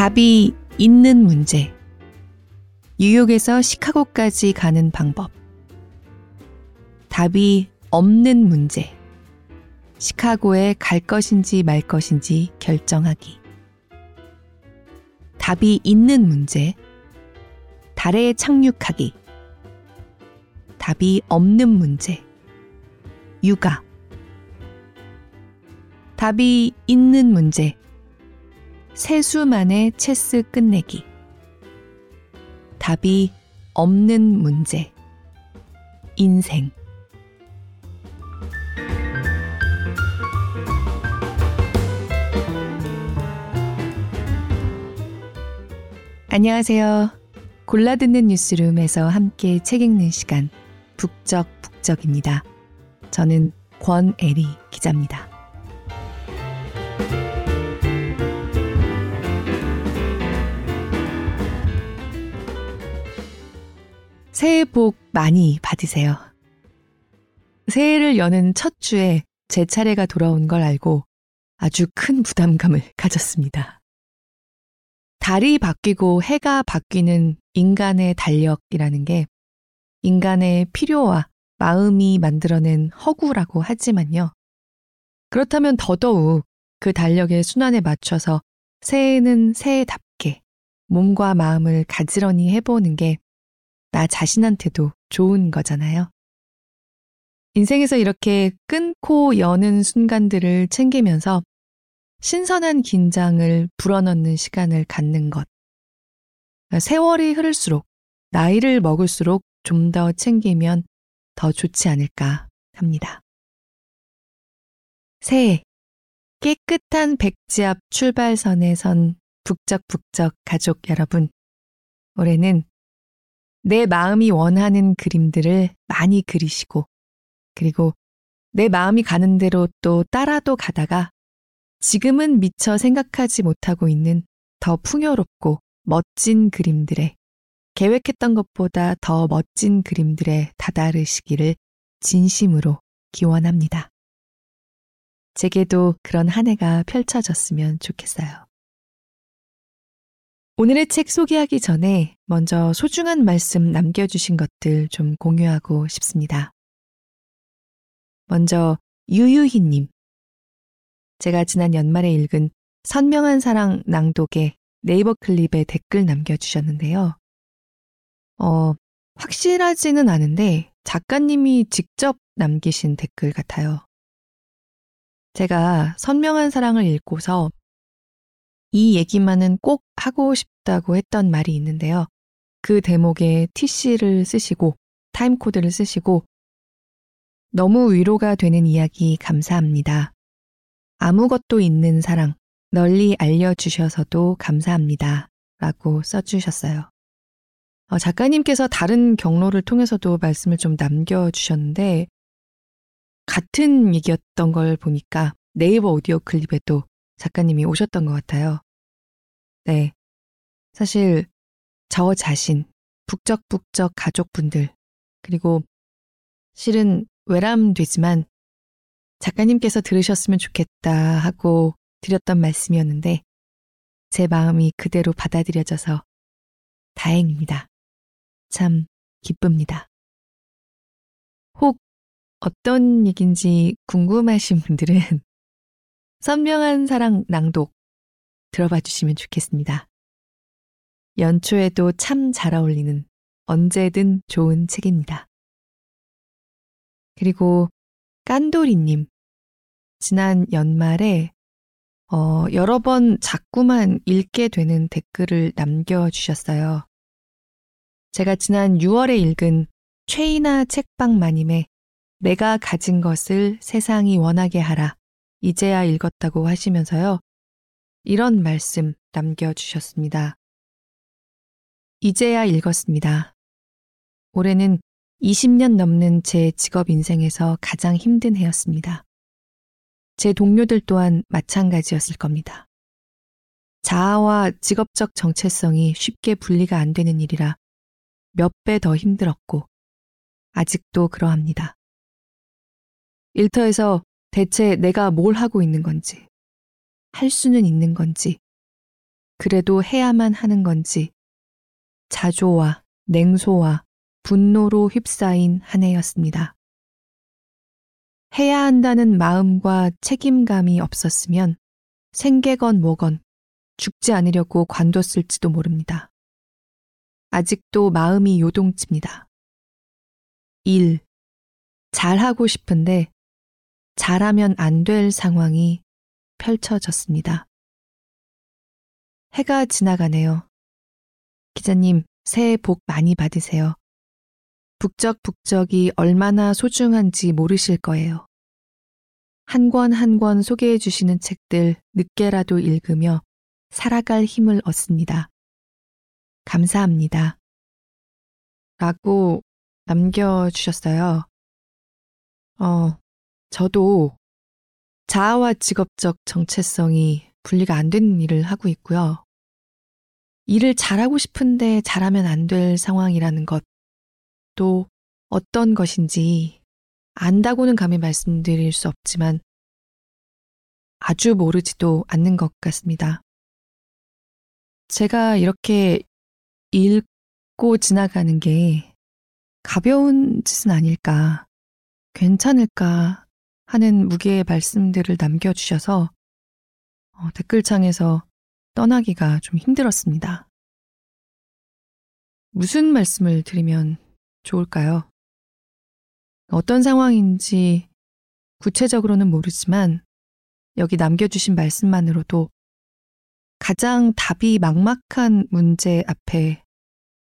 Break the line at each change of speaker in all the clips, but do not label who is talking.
답이 있는 문제. 뉴욕에서 시카고까지 가는 방법. 답이 없는 문제. 시카고에 갈 것인지 말 것인지 결정하기. 답이 있는 문제. 달에 착륙하기. 답이 없는 문제. 육아. 답이 있는 문제. 세수만의 체스 끝내기. 답이 없는 문제. 인생. 안녕하세요. 골라듣는 뉴스룸에서 함께 책 읽는 시간, 북적북적입니다. 저는 권애리 기자입니다. 새해 복 많이 받으세요. 새해를 여는 첫 주에 제 차례가 돌아온 걸 알고 아주 큰 부담감을 가졌습니다. 달이 바뀌고 해가 바뀌는 인간의 달력이라는 게 인간의 필요와 마음이 만들어낸 허구라고 하지만요. 그렇다면 더더욱 그 달력의 순환에 맞춰서 새해는 새해답게 몸과 마음을 가지런히 해보는 게 나 자신한테도 좋은 거잖아요. 인생에서 이렇게 끊고 여는 순간들을 챙기면서 신선한 긴장을 불어넣는 시간을 갖는 것. 세월이 흐를수록, 나이를 먹을수록 좀 더 챙기면 더 좋지 않을까 합니다. 새해, 깨끗한 백지 앞 출발선에 선 북적북적 가족 여러분. 올해는 내 마음이 원하는 그림들을 많이 그리시고, 그리고 내 마음이 가는 대로 또 따라도 가다가 지금은 미처 생각하지 못하고 있는 더 풍요롭고 멋진 그림들에 계획했던 것보다 더 멋진 그림들에 다다르시기를 진심으로 기원합니다. 제게도 그런 한 해가 펼쳐졌으면 좋겠어요. 오늘의 책 소개하기 전에 먼저 소중한 말씀 남겨주신 것들 좀 공유하고 싶습니다. 먼저 유유희님. 제가 지난 연말에 읽은 선명한 사랑 낭독의 네이버 클립에 댓글 남겨주셨는데요. 어, 확실하지는 않은데 작가님이 직접 남기신 댓글 같아요. 제가 선명한 사랑을 읽고서 이 얘기만은 꼭 하고 싶다고 했던 말이 있는데요. 그 대목에 TC를 쓰시고 타임코드를 쓰시고 너무 위로가 되는 이야기 감사합니다. 아무것도 있는 사랑 널리 알려주셔서도 감사합니다. 라고 써주셨어요. 어, 작가님께서 다른 경로를 통해서도 말씀을 좀 남겨주셨는데, 같은 얘기였던 걸 보니까 네이버 오디오 클립에도 작가님이 오셨던 것 같아요. 네. 사실 저 자신, 북적북적 가족분들, 그리고 실은 외람되지만 작가님께서 들으셨으면 좋겠다 하고 드렸던 말씀이었는데 제 마음이 그대로 받아들여져서 다행입니다. 참 기쁩니다. 혹 어떤 얘기인지 궁금하신 분들은 선명한 사랑 낭독 들어봐 주시면 좋겠습니다. 연초에도 참 잘 어울리는 언제든 좋은 책입니다. 그리고 깐돌이님, 지난 연말에 어, 여러 번 자꾸만 읽게 되는 댓글을 남겨주셨어요. 제가 지난 6월에 읽은 최이나 책방마님의 내가 가진 것을 세상이 원하게 하라. 이제야 읽었다고 하시면서요. 이런 말씀 남겨주셨습니다. 이제야 읽었습니다. 올해는 20년 넘는 제 직업 인생에서 가장 힘든 해였습니다. 제 동료들 또한 마찬가지였을 겁니다. 자아와 직업적 정체성이 쉽게 분리가 안 되는 일이라 몇 배 더 힘들었고, 아직도 그러합니다. 일터에서 대체 내가 뭘 하고 있는 건지, 할 수는 있는 건지, 그래도 해야만 하는 건지 자조와 냉소와 분노로 휩싸인 한 해였습니다. 해야 한다는 마음과 책임감이 없었으면 생계건 뭐건 죽지 않으려고 관뒀을지도 모릅니다. 아직도 마음이 요동칩니다. 일, 잘하고 싶은데 잘하면 안 될 상황이 펼쳐졌습니다. 해가 지나가네요. 기자님, 새해 복 많이 받으세요. 북적북적이 얼마나 소중한지 모르실 거예요. 한 권 한 권 소개해 주시는 책들 늦게라도 읽으며 살아갈 힘을 얻습니다. 감사합니다. 라고 남겨주셨어요. 어, 저도 자아와 직업적 정체성이 분리가 안 되는 일을 하고 있고요. 일을 잘하고 싶은데 잘하면 안 될 상황이라는 것, 또 어떤 것인지 안다고는 감히 말씀드릴 수 없지만 아주 모르지도 않는 것 같습니다. 제가 이렇게 읽고 지나가는 게 가벼운 짓은 아닐까, 괜찮을까 하는 무게의 말씀들을 남겨주셔서 어, 댓글창에서 떠나기가 좀 힘들었습니다. 무슨 말씀을 드리면 좋을까요? 어떤 상황인지 구체적으로는 모르지만 여기 남겨주신 말씀만으로도 가장 답이 막막한 문제 앞에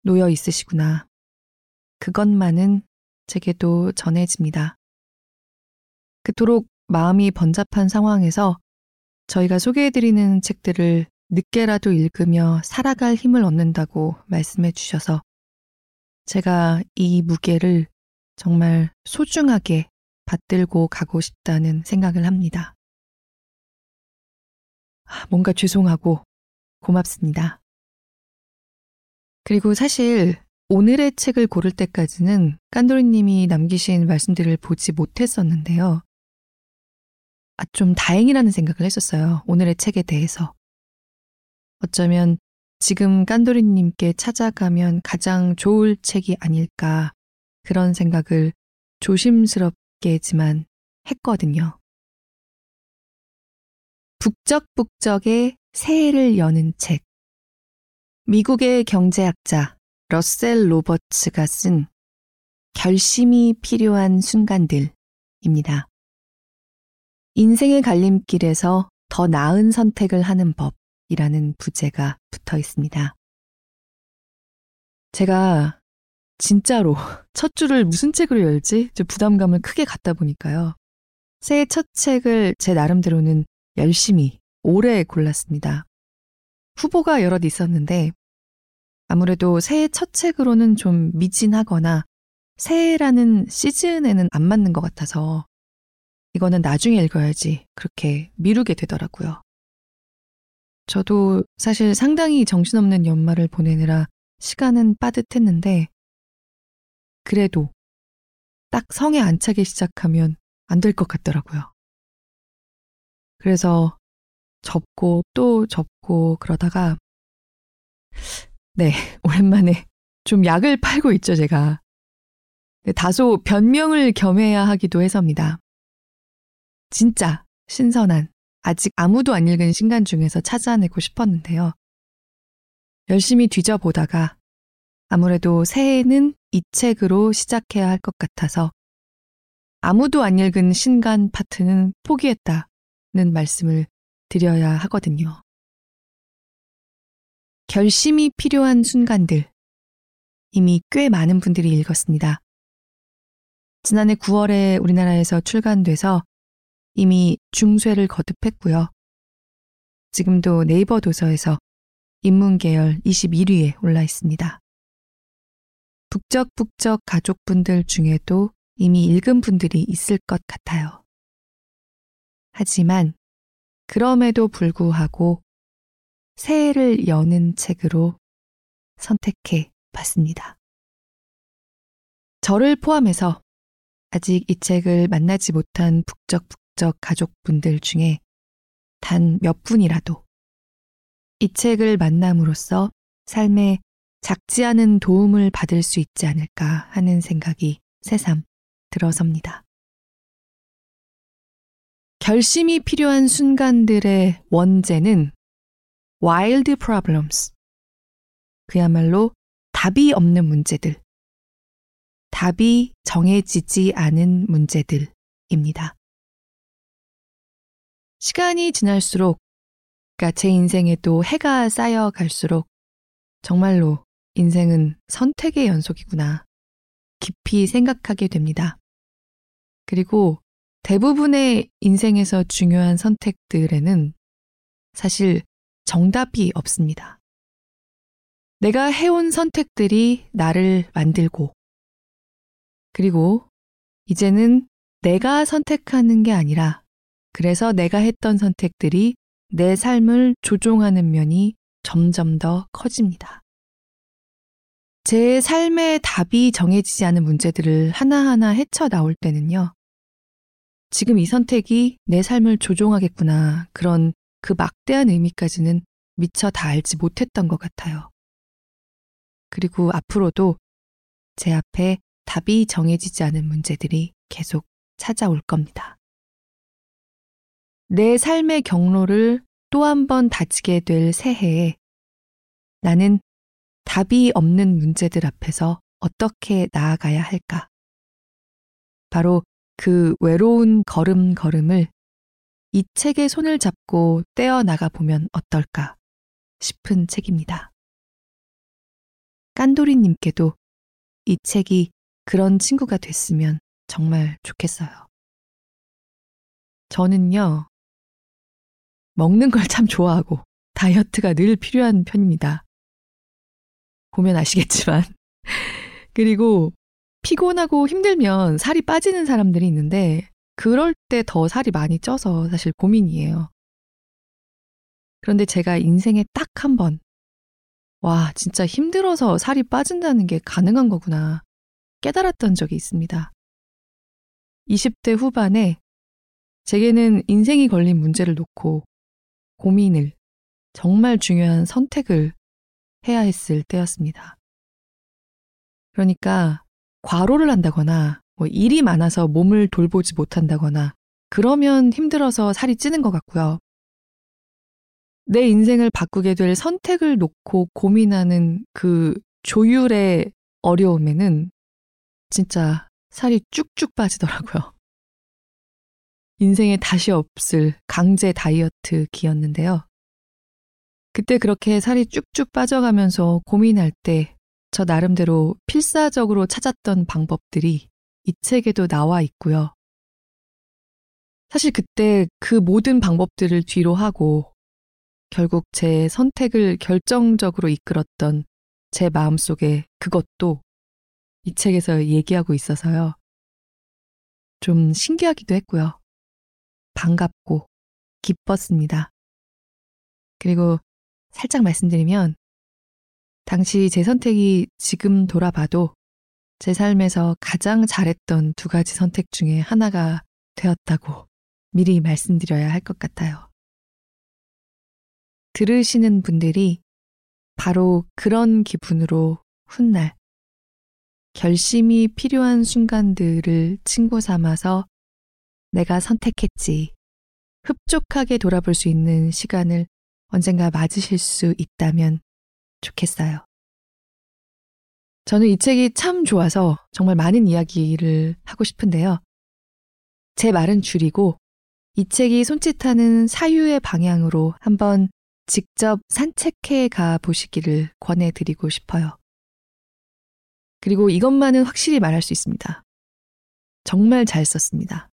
놓여 있으시구나. 그것만은 제게도 전해집니다. 그토록 마음이 번잡한 상황에서 저희가 소개해드리는 책들을 늦게라도 읽으며 살아갈 힘을 얻는다고 말씀해 주셔서 제가 이 무게를 정말 소중하게 받들고 가고 싶다는 생각을 합니다. 아, 뭔가 죄송하고 고맙습니다. 그리고 사실 오늘의 책을 고를 때까지는 깐도리님이 남기신 말씀들을 보지 못했었는데요. 아, 좀 다행이라는 생각을 했었어요. 오늘의 책에 대해서. 어쩌면 지금 깐도리님께 찾아가면 가장 좋을 책이 아닐까 그런 생각을 조심스럽게지만 했거든요. 북적북적의 새해를 여는 책. 미국의 경제학자 러셀 로버츠가 쓴 결심이 필요한 순간들입니다. 인생의 갈림길에서 더 나은 선택을 하는 법이라는 부제가 붙어 있습니다. 제가 진짜로 첫 줄을 무슨 책으로 열지? 좀 부담감을 크게 갖다 보니까요. 새해 첫 책을 제 나름대로는 열심히 오래 골랐습니다. 후보가 여럿 있었는데 아무래도 새해 첫 책으로는 좀 미진하거나 새해라는 시즌에는 안 맞는 것 같아서 이거는 나중에 읽어야지 그렇게 미루게 되더라고요. 저도 사실 상당히 정신없는 연말을 보내느라 시간은 빠듯했는데 그래도 딱 성에 안 차기 시작하면 안 될 것 같더라고요. 그래서 접고 또 접고 그러다가 네, 오랜만에 좀 약을 팔고 있죠, 제가. 네, 다소 변명을 겸해야 하기도 해서입니다. 진짜 신선한, 아직 아무도 안 읽은 신간 중에서 찾아내고 싶었는데요. 열심히 뒤져보다가 아무래도 새해는 이 책으로 시작해야 할 것 같아서 아무도 안 읽은 신간 파트는 포기했다는 말씀을 드려야 하거든요. 결심이 필요한 순간들. 이미 꽤 많은 분들이 읽었습니다. 지난해 9월에 우리나라에서 출간돼서 이미 중쇄를 거듭했고요. 지금도 네이버 도서에서 인문계열 21위에 올라 있습니다. 북적북적 가족분들 중에도 이미 읽은 분들이 있을 것 같아요. 하지만 그럼에도 불구하고 새해를 여는 책으로 선택해 봤습니다. 저를 포함해서 아직 이 책을 만나지 못한 북적북적 가족분들 중에 단 몇 분이라도 이 책을 만남으로써 삶에 작지 않은 도움을 받을 수 있지 않을까 하는 생각이 새삼 들어섭니다. 결심이 필요한 순간들의 원제는 wild problems. 그야말로 답이 없는 문제들. 답이 정해지지 않은 문제들입니다. 시간이 지날수록, 그러니까 제 인생에도 해가 쌓여 갈수록 정말로 인생은 선택의 연속이구나. 깊이 생각하게 됩니다. 그리고 대부분의 인생에서 중요한 선택들에는 사실 정답이 없습니다. 내가 해온 선택들이 나를 만들고, 그리고 이제는 내가 선택하는 게 아니라, 그래서 내가 했던 선택들이 내 삶을 조종하는 면이 점점 더 커집니다. 제 삶의 답이 정해지지 않은 문제들을 하나하나 헤쳐나올 때는요, 지금 이 선택이 내 삶을 조종하겠구나. 그런 그 막대한 의미까지는 미처 다 알지 못했던 것 같아요. 그리고 앞으로도 제 앞에 답이 정해지지 않은 문제들이 계속 찾아올 겁니다. 내 삶의 경로를 또 한 번 다지게 될 새해에 나는 답이 없는 문제들 앞에서 어떻게 나아가야 할까? 바로 그 외로운 걸음걸음을 이 책의 손을 잡고 떼어 나가 보면 어떨까 싶은 책입니다. 깐도리님께도 이 책이 그런 친구가 됐으면 정말 좋겠어요. 저는요, 먹는 걸 참 좋아하고 다이어트가 늘 필요한 편입니다. 보면 아시겠지만. 그리고 피곤하고 힘들면 살이 빠지는 사람들이 있는데 그럴 때 더 살이 많이 쪄서 사실 고민이에요. 그런데 제가 인생에 딱 한 번, 와, 진짜 힘들어서 살이 빠진다는 게 가능한 거구나 깨달았던 적이 있습니다. 20대 후반에 제게는 인생이 걸린 문제를 놓고 고민을, 정말 중요한 선택을 해야 했을 때였습니다. 그러니까 과로를 한다거나 뭐 일이 많아서 몸을 돌보지 못한다거나 그러면 힘들어서 살이 찌는 것 같고요. 내 인생을 바꾸게 될 선택을 놓고 고민하는 그 조율의 어려움에는 진짜 살이 쭉쭉 빠지더라고요. 인생에 다시 없을 강제 다이어트 기였는데요. 그때 그렇게 살이 쭉쭉 빠져가면서 고민할 때 저 나름대로 필사적으로 찾았던 방법들이 이 책에도 나와 있고요. 사실 그때 그 모든 방법들을 뒤로 하고 결국 제 선택을 결정적으로 이끌었던 제 마음속에 그것도 이 책에서 얘기하고 있어서요. 좀 신기하기도 했고요. 반갑고 기뻤습니다. 그리고 살짝 말씀드리면 당시 제 선택이 지금 돌아봐도 제 삶에서 가장 잘했던 두 가지 선택 중에 하나가 되었다고 미리 말씀드려야 할 것 같아요. 들으시는 분들이 바로 그런 기분으로 훗날 결심이 필요한 순간들을 친구 삼아서 내가 선택했지. 흡족하게 돌아볼 수 있는 시간을 언젠가 맞으실 수 있다면 좋겠어요. 저는 이 책이 참 좋아서 정말 많은 이야기를 하고 싶은데요. 제 말은 줄이고 이 책이 손짓하는 사유의 방향으로 한번 직접 산책해 가 보시기를 권해드리고 싶어요. 그리고 이것만은 확실히 말할 수 있습니다. 정말 잘 썼습니다.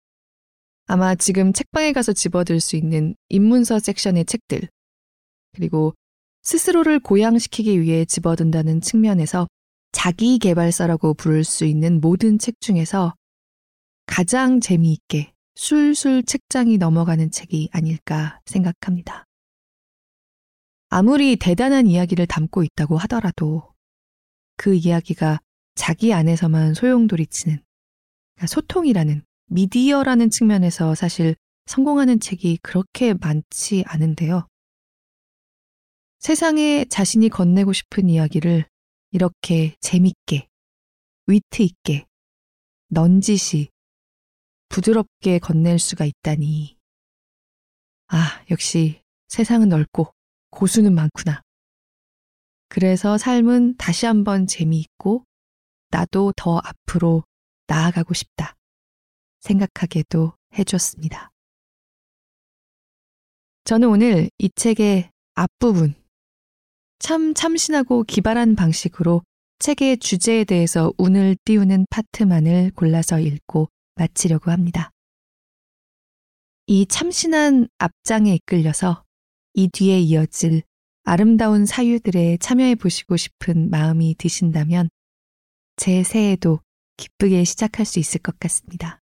아마 지금 책방에 가서 집어들 수 있는 입문서 섹션의 책들, 그리고 스스로를 고양시키기 위해 집어든다는 측면에서 자기 개발서라고 부를 수 있는 모든 책 중에서 가장 재미있게 술술 책장이 넘어가는 책이 아닐까 생각합니다. 아무리 대단한 이야기를 담고 있다고 하더라도 그 이야기가 자기 안에서만 소용돌이치는 그러니까 소통이라는 미디어라는 측면에서 사실 성공하는 책이 그렇게 많지 않은데요. 세상에 자신이 건네고 싶은 이야기를 이렇게 재밌게, 위트 있게, 넌지시, 부드럽게 건넬 수가 있다니. 아, 역시 세상은 넓고 고수는 많구나. 그래서 삶은 다시 한번 재미있고 나도 더 앞으로 나아가고 싶다. 생각하게도 해줬습니다. 저는 오늘 이 책의 앞부분, 참 참신하고 기발한 방식으로 책의 주제에 대해서 운을 띄우는 파트만을 골라서 읽고 마치려고 합니다. 이 참신한 앞장에 이끌려서 이 뒤에 이어질 아름다운 사유들에 참여해 보시고 싶은 마음이 드신다면 제 새해도 기쁘게 시작할 수 있을 것 같습니다.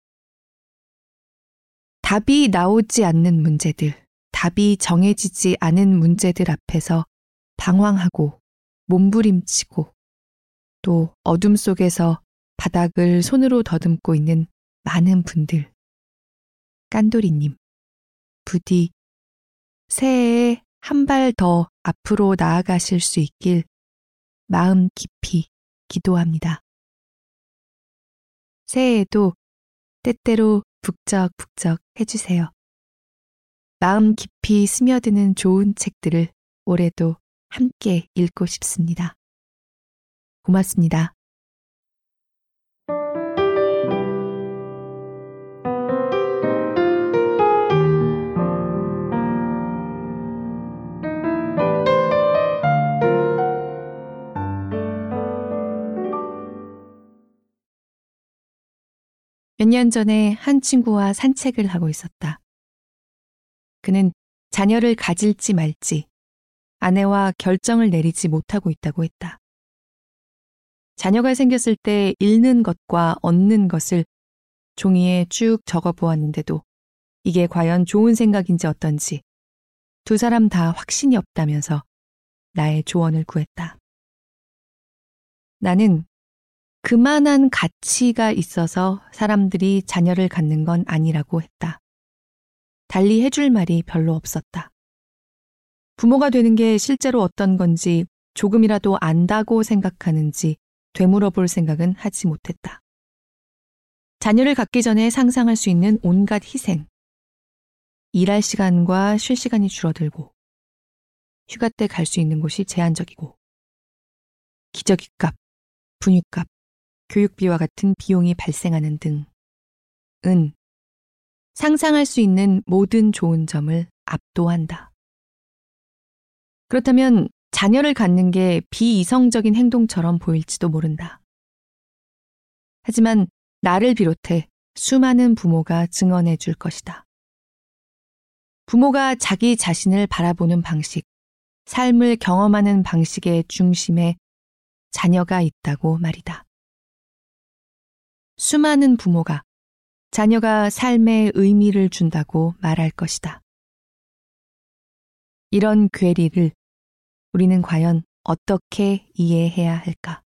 답이 나오지 않는 문제들, 답이 정해지지 않은 문제들 앞에서 방황하고 몸부림치고 또 어둠 속에서 바닥을 손으로 더듬고 있는 많은 분들. 깐돌이님, 부디 새해에 한 발 더 앞으로 나아가실 수 있길 마음 깊이 기도합니다. 새해에도 때때로 북적북적 해주세요. 마음 깊이 스며드는 좋은 책들을 올해도 함께 읽고 싶습니다. 고맙습니다. 몇 년 전에 한 친구와 산책을 하고 있었다. 그는 자녀를 가질지 말지 아내와 결정을 내리지 못하고 있다고 했다. 자녀가 생겼을 때 잃는 것과 얻는 것을 종이에 쭉 적어 보았는데도 이게 과연 좋은 생각인지 어떤지 두 사람 다 확신이 없다면서 나의 조언을 구했다. 나는 그만한 가치가 있어서 사람들이 자녀를 갖는 건 아니라고 했다. 달리 해줄 말이 별로 없었다. 부모가 되는 게 실제로 어떤 건지 조금이라도 안다고 생각하는지 되물어 볼 생각은 하지 못했다. 자녀를 갖기 전에 상상할 수 있는 온갖 희생. 일할 시간과 쉴 시간이 줄어들고, 휴가 때 갈 수 있는 곳이 제한적이고, 기저귀 값, 분유값, 교육비와 같은 비용이 발생하는 등, 은, 상상할 수 있는 모든 좋은 점을 압도한다. 그렇다면 자녀를 갖는 게 비이성적인 행동처럼 보일지도 모른다. 하지만 나를 비롯해 수많은 부모가 증언해 줄 것이다. 부모가 자기 자신을 바라보는 방식, 삶을 경험하는 방식의 중심에 자녀가 있다고 말이다. 수많은 부모가 자녀가 삶에 의미를 준다고 말할 것이다. 이런 괴리를 우리는 과연 어떻게 이해해야 할까?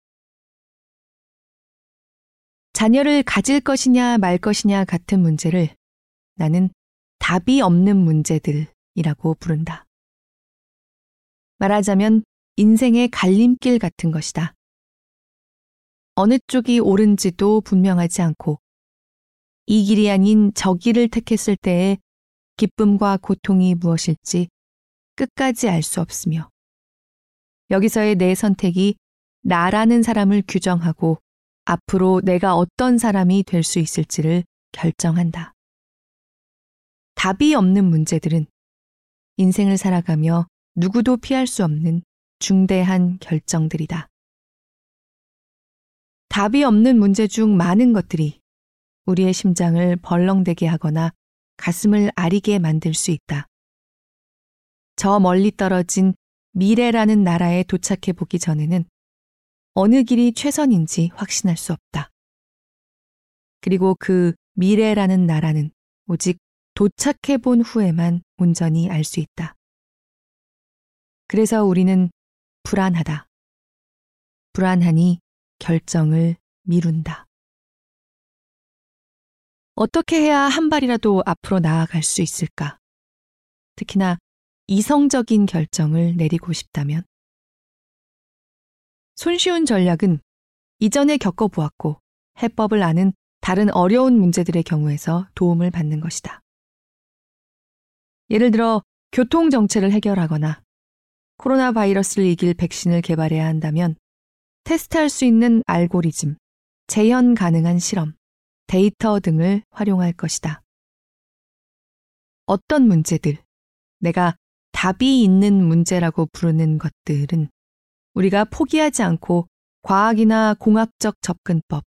자녀를 가질 것이냐 말 것이냐 같은 문제를 나는 답이 없는 문제들이라고 부른다. 말하자면 인생의 갈림길 같은 것이다. 어느 쪽이 옳은지도 분명하지 않고 이 길이 아닌 저 길을 택했을 때의 기쁨과 고통이 무엇일지 끝까지 알 수 없으며 여기서의 내 선택이 나라는 사람을 규정하고 앞으로 내가 어떤 사람이 될 수 있을지를 결정한다. 답이 없는 문제들은 인생을 살아가며 누구도 피할 수 없는 중대한 결정들이다. 답이 없는 문제 중 많은 것들이 우리의 심장을 벌렁대게 하거나 가슴을 아리게 만들 수 있다. 저 멀리 떨어진 미래라는 나라에 도착해 보기 전에는 어느 길이 최선인지 확신할 수 없다. 그리고 그 미래라는 나라는 오직 도착해 본 후에만 온전히 알 수 있다. 그래서 우리는 불안하다. 불안하니 결정을 미룬다. 어떻게 해야 한 발이라도 앞으로 나아갈 수 있을까? 특히나 이성적인 결정을 내리고 싶다면 손쉬운 전략은 이전에 겪어보았고 해법을 아는 다른 어려운 문제들의 경우에서 도움을 받는 것이다. 예를 들어 교통 정체를 해결하거나 코로나 바이러스를 이길 백신을 개발해야 한다면 테스트할 수 있는 알고리즘, 재현 가능한 실험, 데이터 등을 활용할 것이다. 어떤 문제들, 내가 답이 있는 문제라고 부르는 것들은 우리가 포기하지 않고 과학이나 공학적 접근법,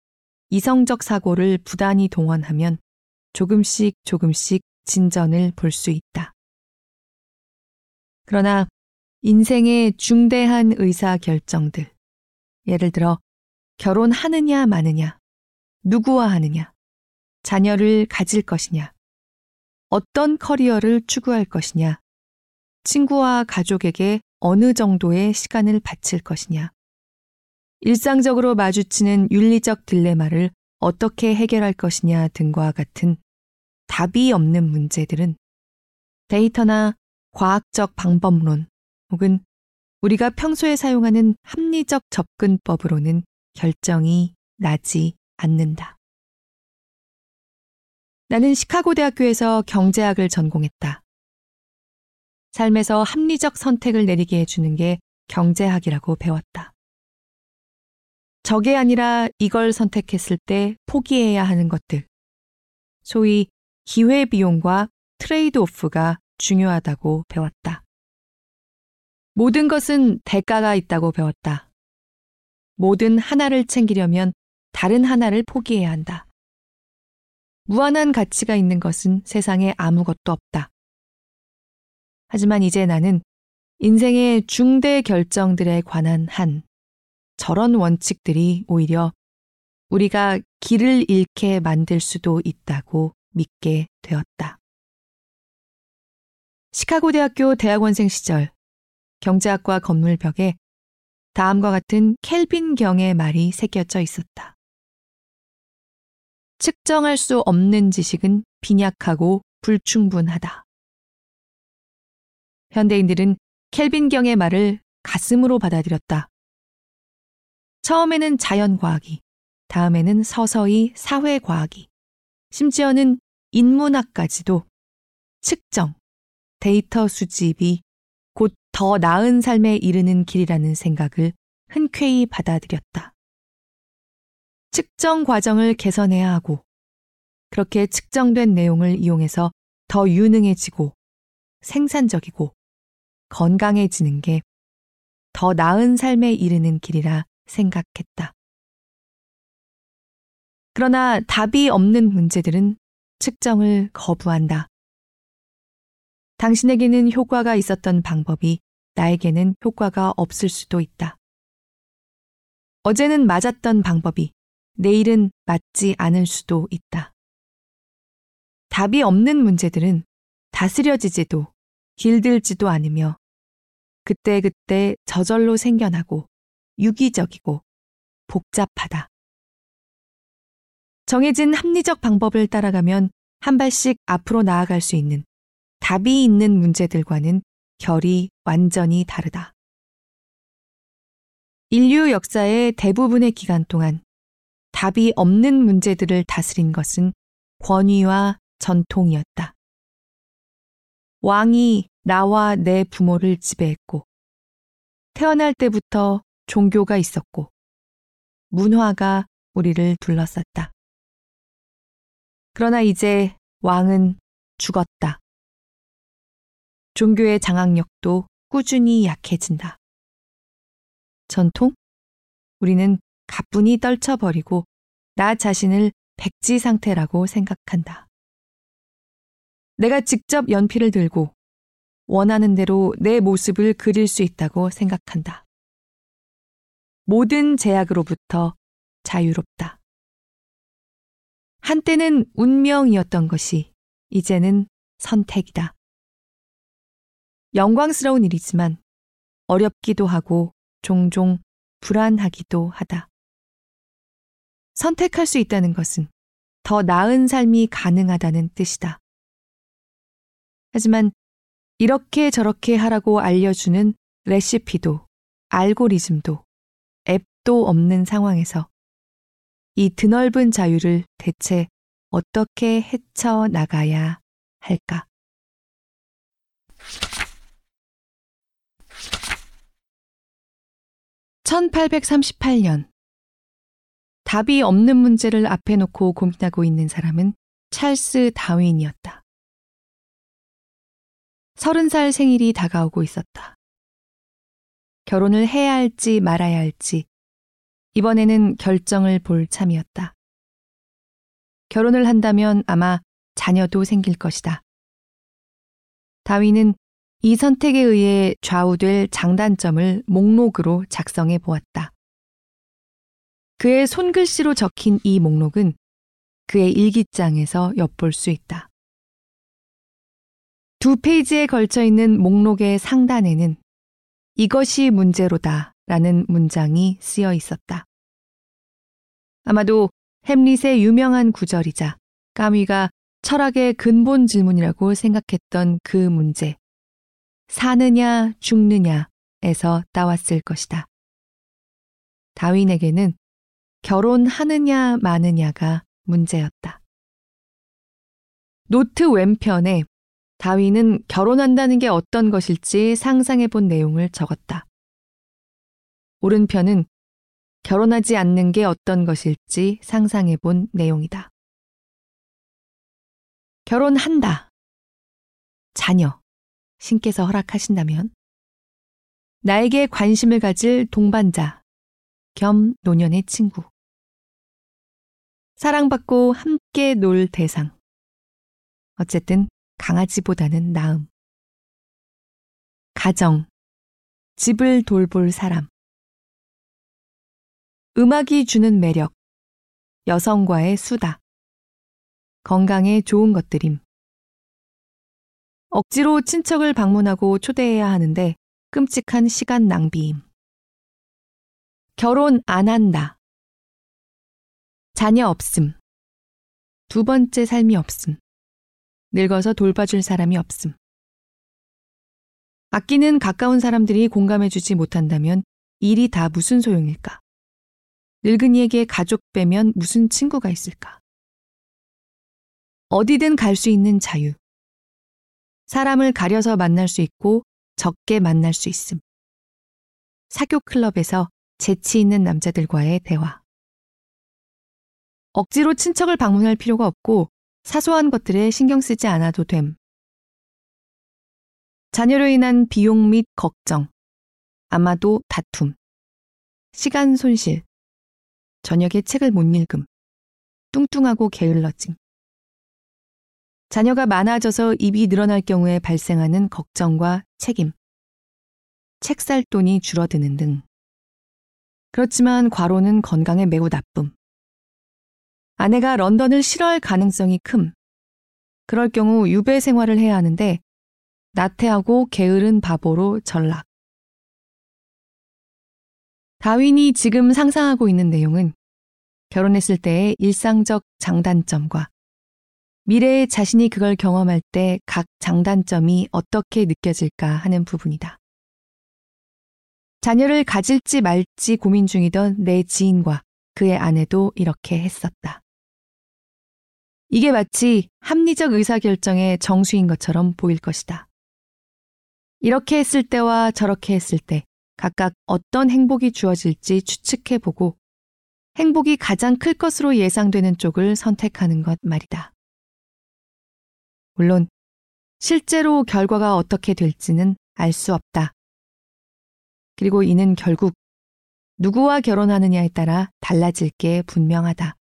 이성적 사고를 부단히 동원하면 조금씩 조금씩 진전을 볼 수 있다. 그러나 인생의 중대한 의사 결정들, 예를 들어 결혼하느냐 마느냐, 누구와 하느냐, 자녀를 가질 것이냐, 어떤 커리어를 추구할 것이냐, 친구와 가족에게 어느 정도의 시간을 바칠 것이냐, 일상적으로 마주치는 윤리적 딜레마를 어떻게 해결할 것이냐 등과 같은 답이 없는 문제들은 데이터나 과학적 방법론 혹은 우리가 평소에 사용하는 합리적 접근법으로는 결정이 나지 않는다. 나는 시카고 대학교에서 경제학을 전공했다. 삶에서 합리적 선택을 내리게 해주는 게 경제학이라고 배웠다. 적이 아니라 이걸 선택했을 때 포기해야 하는 것들. 소위 기회비용과 트레이드 오프가 중요하다고 배웠다. 모든 것은 대가가 있다고 배웠다. 모든 하나를 챙기려면 다른 하나를 포기해야 한다. 무한한 가치가 있는 것은 세상에 아무것도 없다. 하지만 이제 나는 인생의 중대 결정들에 관한 한 저런 원칙들이 오히려 우리가 길을 잃게 만들 수도 있다고 믿게 되었다. 시카고 대학교 대학원생 시절 경제학과 건물 벽에 다음과 같은 켈빈 경의 말이 새겨져 있었다. 측정할 수 없는 지식은 빈약하고 불충분하다. 현대인들은 켈빈 경의 말을 가슴으로 받아들였다. 처음에는 자연과학이, 다음에는 서서히 사회과학이, 심지어는 인문학까지도 측정, 데이터 수집이 곧 더 나은 삶에 이르는 길이라는 생각을 흔쾌히 받아들였다. 측정 과정을 개선해야 하고, 그렇게 측정된 내용을 이용해서 더 유능해지고, 생산적이고, 건강해지는 게 더 나은 삶에 이르는 길이라 생각했다. 그러나 답이 없는 문제들은 측정을 거부한다. 당신에게는 효과가 있었던 방법이 나에게는 효과가 없을 수도 있다. 어제는 맞았던 방법이 내일은 맞지 않을 수도 있다. 답이 없는 문제들은 다스려지지도 길들지도 않으며 그때그때 저절로 생겨나고 유기적이고 복잡하다. 정해진 합리적 방법을 따라가면 한 발씩 앞으로 나아갈 수 있는 답이 있는 문제들과는 결이 완전히 다르다. 인류 역사의 대부분의 기간 동안 답이 없는 문제들을 다스린 것은 권위와 전통이었다. 왕이 나와 내 부모를 지배했고, 태어날 때부터 종교가 있었고, 문화가 우리를 둘러쌌다. 그러나 이제 왕은 죽었다. 종교의 장악력도 꾸준히 약해진다. 전통? 우리는 가뿐히 떨쳐버리고 나 자신을 백지 상태라고 생각한다. 내가 직접 연필을 들고 원하는 대로 내 모습을 그릴 수 있다고 생각한다. 모든 제약으로부터 자유롭다. 한때는 운명이었던 것이 이제는 선택이다. 영광스러운 일이지만 어렵기도 하고 종종 불안하기도 하다. 선택할 수 있다는 것은 더 나은 삶이 가능하다는 뜻이다. 하지만 이렇게 저렇게 하라고 알려주는 레시피도 알고리즘도 앱도 없는 상황에서 이 드넓은 자유를 대체 어떻게 헤쳐나가야 할까? (1838년) 답이 없는 문제를 앞에 놓고 고민하고 있는 사람은 찰스 다윈이었다. 서른 살 생일이 다가오고 있었다. 결혼을 해야 할지 말아야 할지 이번에는 결정을 볼 참이었다. 결혼을 한다면 아마 자녀도 생길 것이다. 다윈은 이 선택에 의해 좌우될 장단점을 목록으로 작성해 보았다. 그의 손글씨로 적힌 이 목록은 그의 일기장에서 엿볼 수 있다. 두 페이지에 걸쳐 있는 목록의 상단에는 이것이 문제로다 라는 문장이 쓰여 있었다. 아마도 햄릿의 유명한 구절이자 까미가 철학의 근본 질문이라고 생각했던 그 문제. 사느냐, 죽느냐에서 따왔을 것이다. 다윈에게는 결혼하느냐, 마느냐가 문제였다. 노트 왼편에 다윈은 결혼한다는 게 어떤 것일지 상상해 본 내용을 적었다. 오른편은 결혼하지 않는 게 어떤 것일지 상상해 본 내용이다. 결혼한다. 자녀. 신께서 허락하신다면. 나에게 관심을 가질 동반자. 겸 노년의 친구. 사랑받고 함께 놀 대상. 어쨌든 강아지보다는 나음. 가정. 집을 돌볼 사람. 음악이 주는 매력. 여성과의 수다. 건강에 좋은 것들임. 억지로 친척을 방문하고 초대해야 하는데 끔찍한 시간 낭비임. 결혼 안 한다. 자녀 없음. 두 번째 삶이 없음. 늙어서 돌봐줄 사람이 없음. 아끼는 가까운 사람들이 공감해주지 못한다면 일이 다 무슨 소용일까? 늙은이에게 가족 빼면 무슨 친구가 있을까? 어디든 갈 수 있는 자유. 사람을 가려서 만날 수 있고 적게 만날 수 있음. 사교 클럽에서 재치 있는 남자들과의 대화. 억지로 친척을 방문할 필요가 없고 사소한 것들에 신경 쓰지 않아도 됨. 자녀로 인한 비용 및 걱정, 아마도 다툼, 시간 손실, 저녁에 책을 못 읽음, 뚱뚱하고 게을러짐. 자녀가 많아져서 입이 늘어날 경우에 발생하는 걱정과 책임, 책 살 돈이 줄어드는 등. 그렇지만 과로는 건강에 매우 나쁨. 아내가 런던을 싫어할 가능성이 큼. 그럴 경우 유배 생활을 해야 하는데 나태하고 게으른 바보로 전락. 다윈이 지금 상상하고 있는 내용은 결혼했을 때의 일상적 장단점과 미래에 자신이 그걸 경험할 때 각 장단점이 어떻게 느껴질까 하는 부분이다. 자녀를 가질지 말지 고민 중이던 내 지인과 그의 아내도 이렇게 했었다. 이게 마치 합리적 의사결정의 정수인 것처럼 보일 것이다. 이렇게 했을 때와 저렇게 했을 때 각각 어떤 행복이 주어질지 추측해보고 행복이 가장 클 것으로 예상되는 쪽을 선택하는 것 말이다. 물론 실제로 결과가 어떻게 될지는 알 수 없다. 그리고 이는 결국 누구와 결혼하느냐에 따라 달라질 게 분명하다.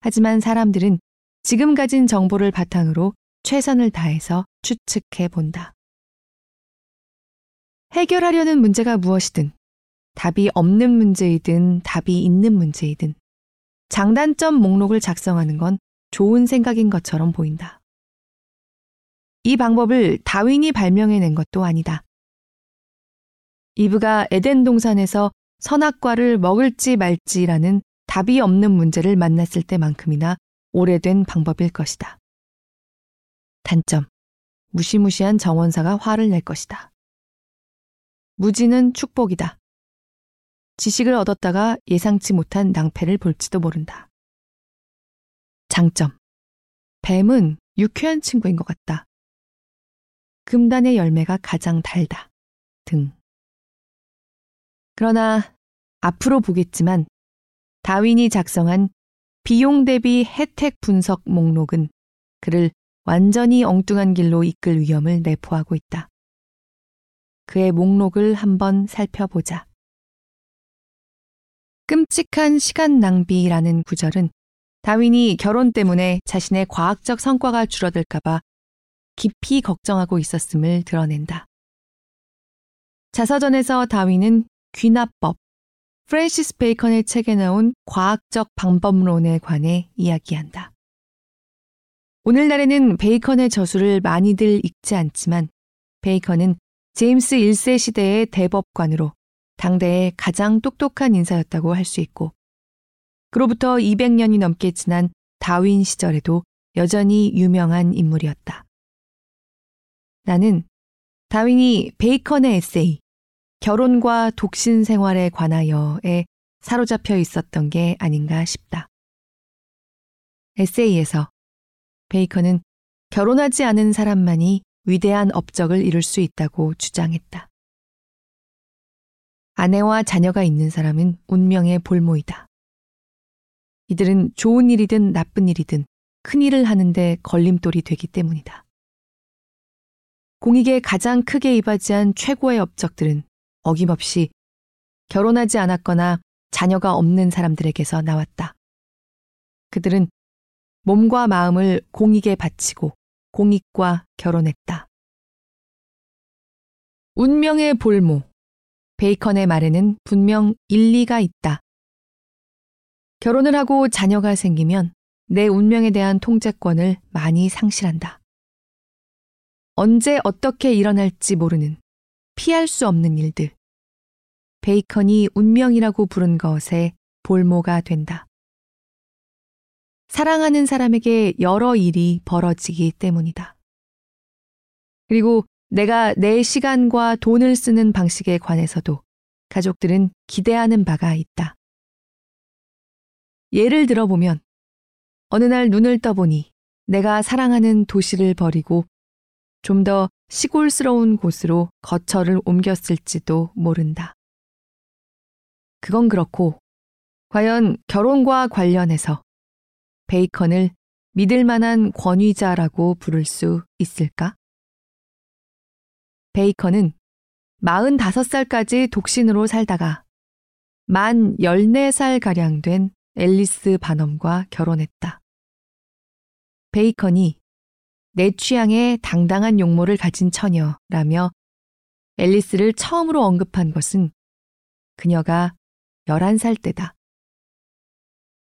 하지만 사람들은 지금 가진 정보를 바탕으로 최선을 다해서 추측해 본다. 해결하려는 문제가 무엇이든 답이 없는 문제이든 답이 있는 문제이든 장단점 목록을 작성하는 건 좋은 생각인 것처럼 보인다. 이 방법을 다윈이 발명해낸 것도 아니다. 이브가 에덴 동산에서 선악과를 먹을지 말지라는 답이 없는 문제를 만났을 때만큼이나 오래된 방법일 것이다. 단점. 무시무시한 정원사가 화를 낼 것이다. 무지는 축복이다. 지식을 얻었다가 예상치 못한 낭패를 볼지도 모른다. 장점. 뱀은 유쾌한 친구인 것 같다. 금단의 열매가 가장 달다. 등. 그러나 앞으로 보겠지만 다윈이 작성한 비용 대비 혜택 분석 목록은 그를 완전히 엉뚱한 길로 이끌 위험을 내포하고 있다. 그의 목록을 한번 살펴보자. 끔찍한 시간 낭비라는 구절은 다윈이 결혼 때문에 자신의 과학적 성과가 줄어들까봐 깊이 걱정하고 있었음을 드러낸다. 자서전에서 다윈은 귀납법, 프랜시스 베이컨의 책에 나온 과학적 방법론에 관해 이야기한다. 오늘날에는 베이컨의 저술을 많이들 읽지 않지만 베이컨은 제임스 1세 시대의 대법관으로 당대의 가장 똑똑한 인사였다고 할 수 있고 그로부터 200년이 넘게 지난 다윈 시절에도 여전히 유명한 인물이었다. 나는 다윈이 베이컨의 에세이 결혼과 독신 생활에 관하여에 사로잡혀 있었던 게 아닌가 싶다. 에세이에서 베이컨은 결혼하지 않은 사람만이 위대한 업적을 이룰 수 있다고 주장했다. 아내와 자녀가 있는 사람은 운명의 볼모이다. 이들은 좋은 일이든 나쁜 일이든 큰 일을 하는데 걸림돌이 되기 때문이다. 공익에 가장 크게 이바지한 최고의 업적들은 어김없이 결혼하지 않았거나 자녀가 없는 사람들에게서 나왔다. 그들은 몸과 마음을 공익에 바치고 공익과 결혼했다. 운명의 볼모. 베이컨의 말에는 분명 일리가 있다. 결혼을 하고 자녀가 생기면 내 운명에 대한 통제권을 많이 상실한다. 언제 어떻게 일어날지 모르는 피할 수 없는 일들. 베이컨이 운명이라고 부른 것에 볼모가 된다. 사랑하는 사람에게 여러 일이 벌어지기 때문이다. 그리고 내가 내 시간과 돈을 쓰는 방식에 관해서도 가족들은 기대하는 바가 있다. 예를 들어보면 어느 날 눈을 떠보니 내가 사랑하는 도시를 버리고 좀 더 시골스러운 곳으로 거처를 옮겼을지도 모른다. 그건 그렇고 과연 결혼과 관련해서 베이컨을 믿을 만한 권위자라고 부를 수 있을까? 베이컨은 45살까지 독신으로 살다가 만 14살가량 된 앨리스 바넘과 결혼했다. 베이컨이 내 취향에 당당한 용모를 가진 처녀라며 앨리스를 처음으로 언급한 것은 그녀가 11살 때다.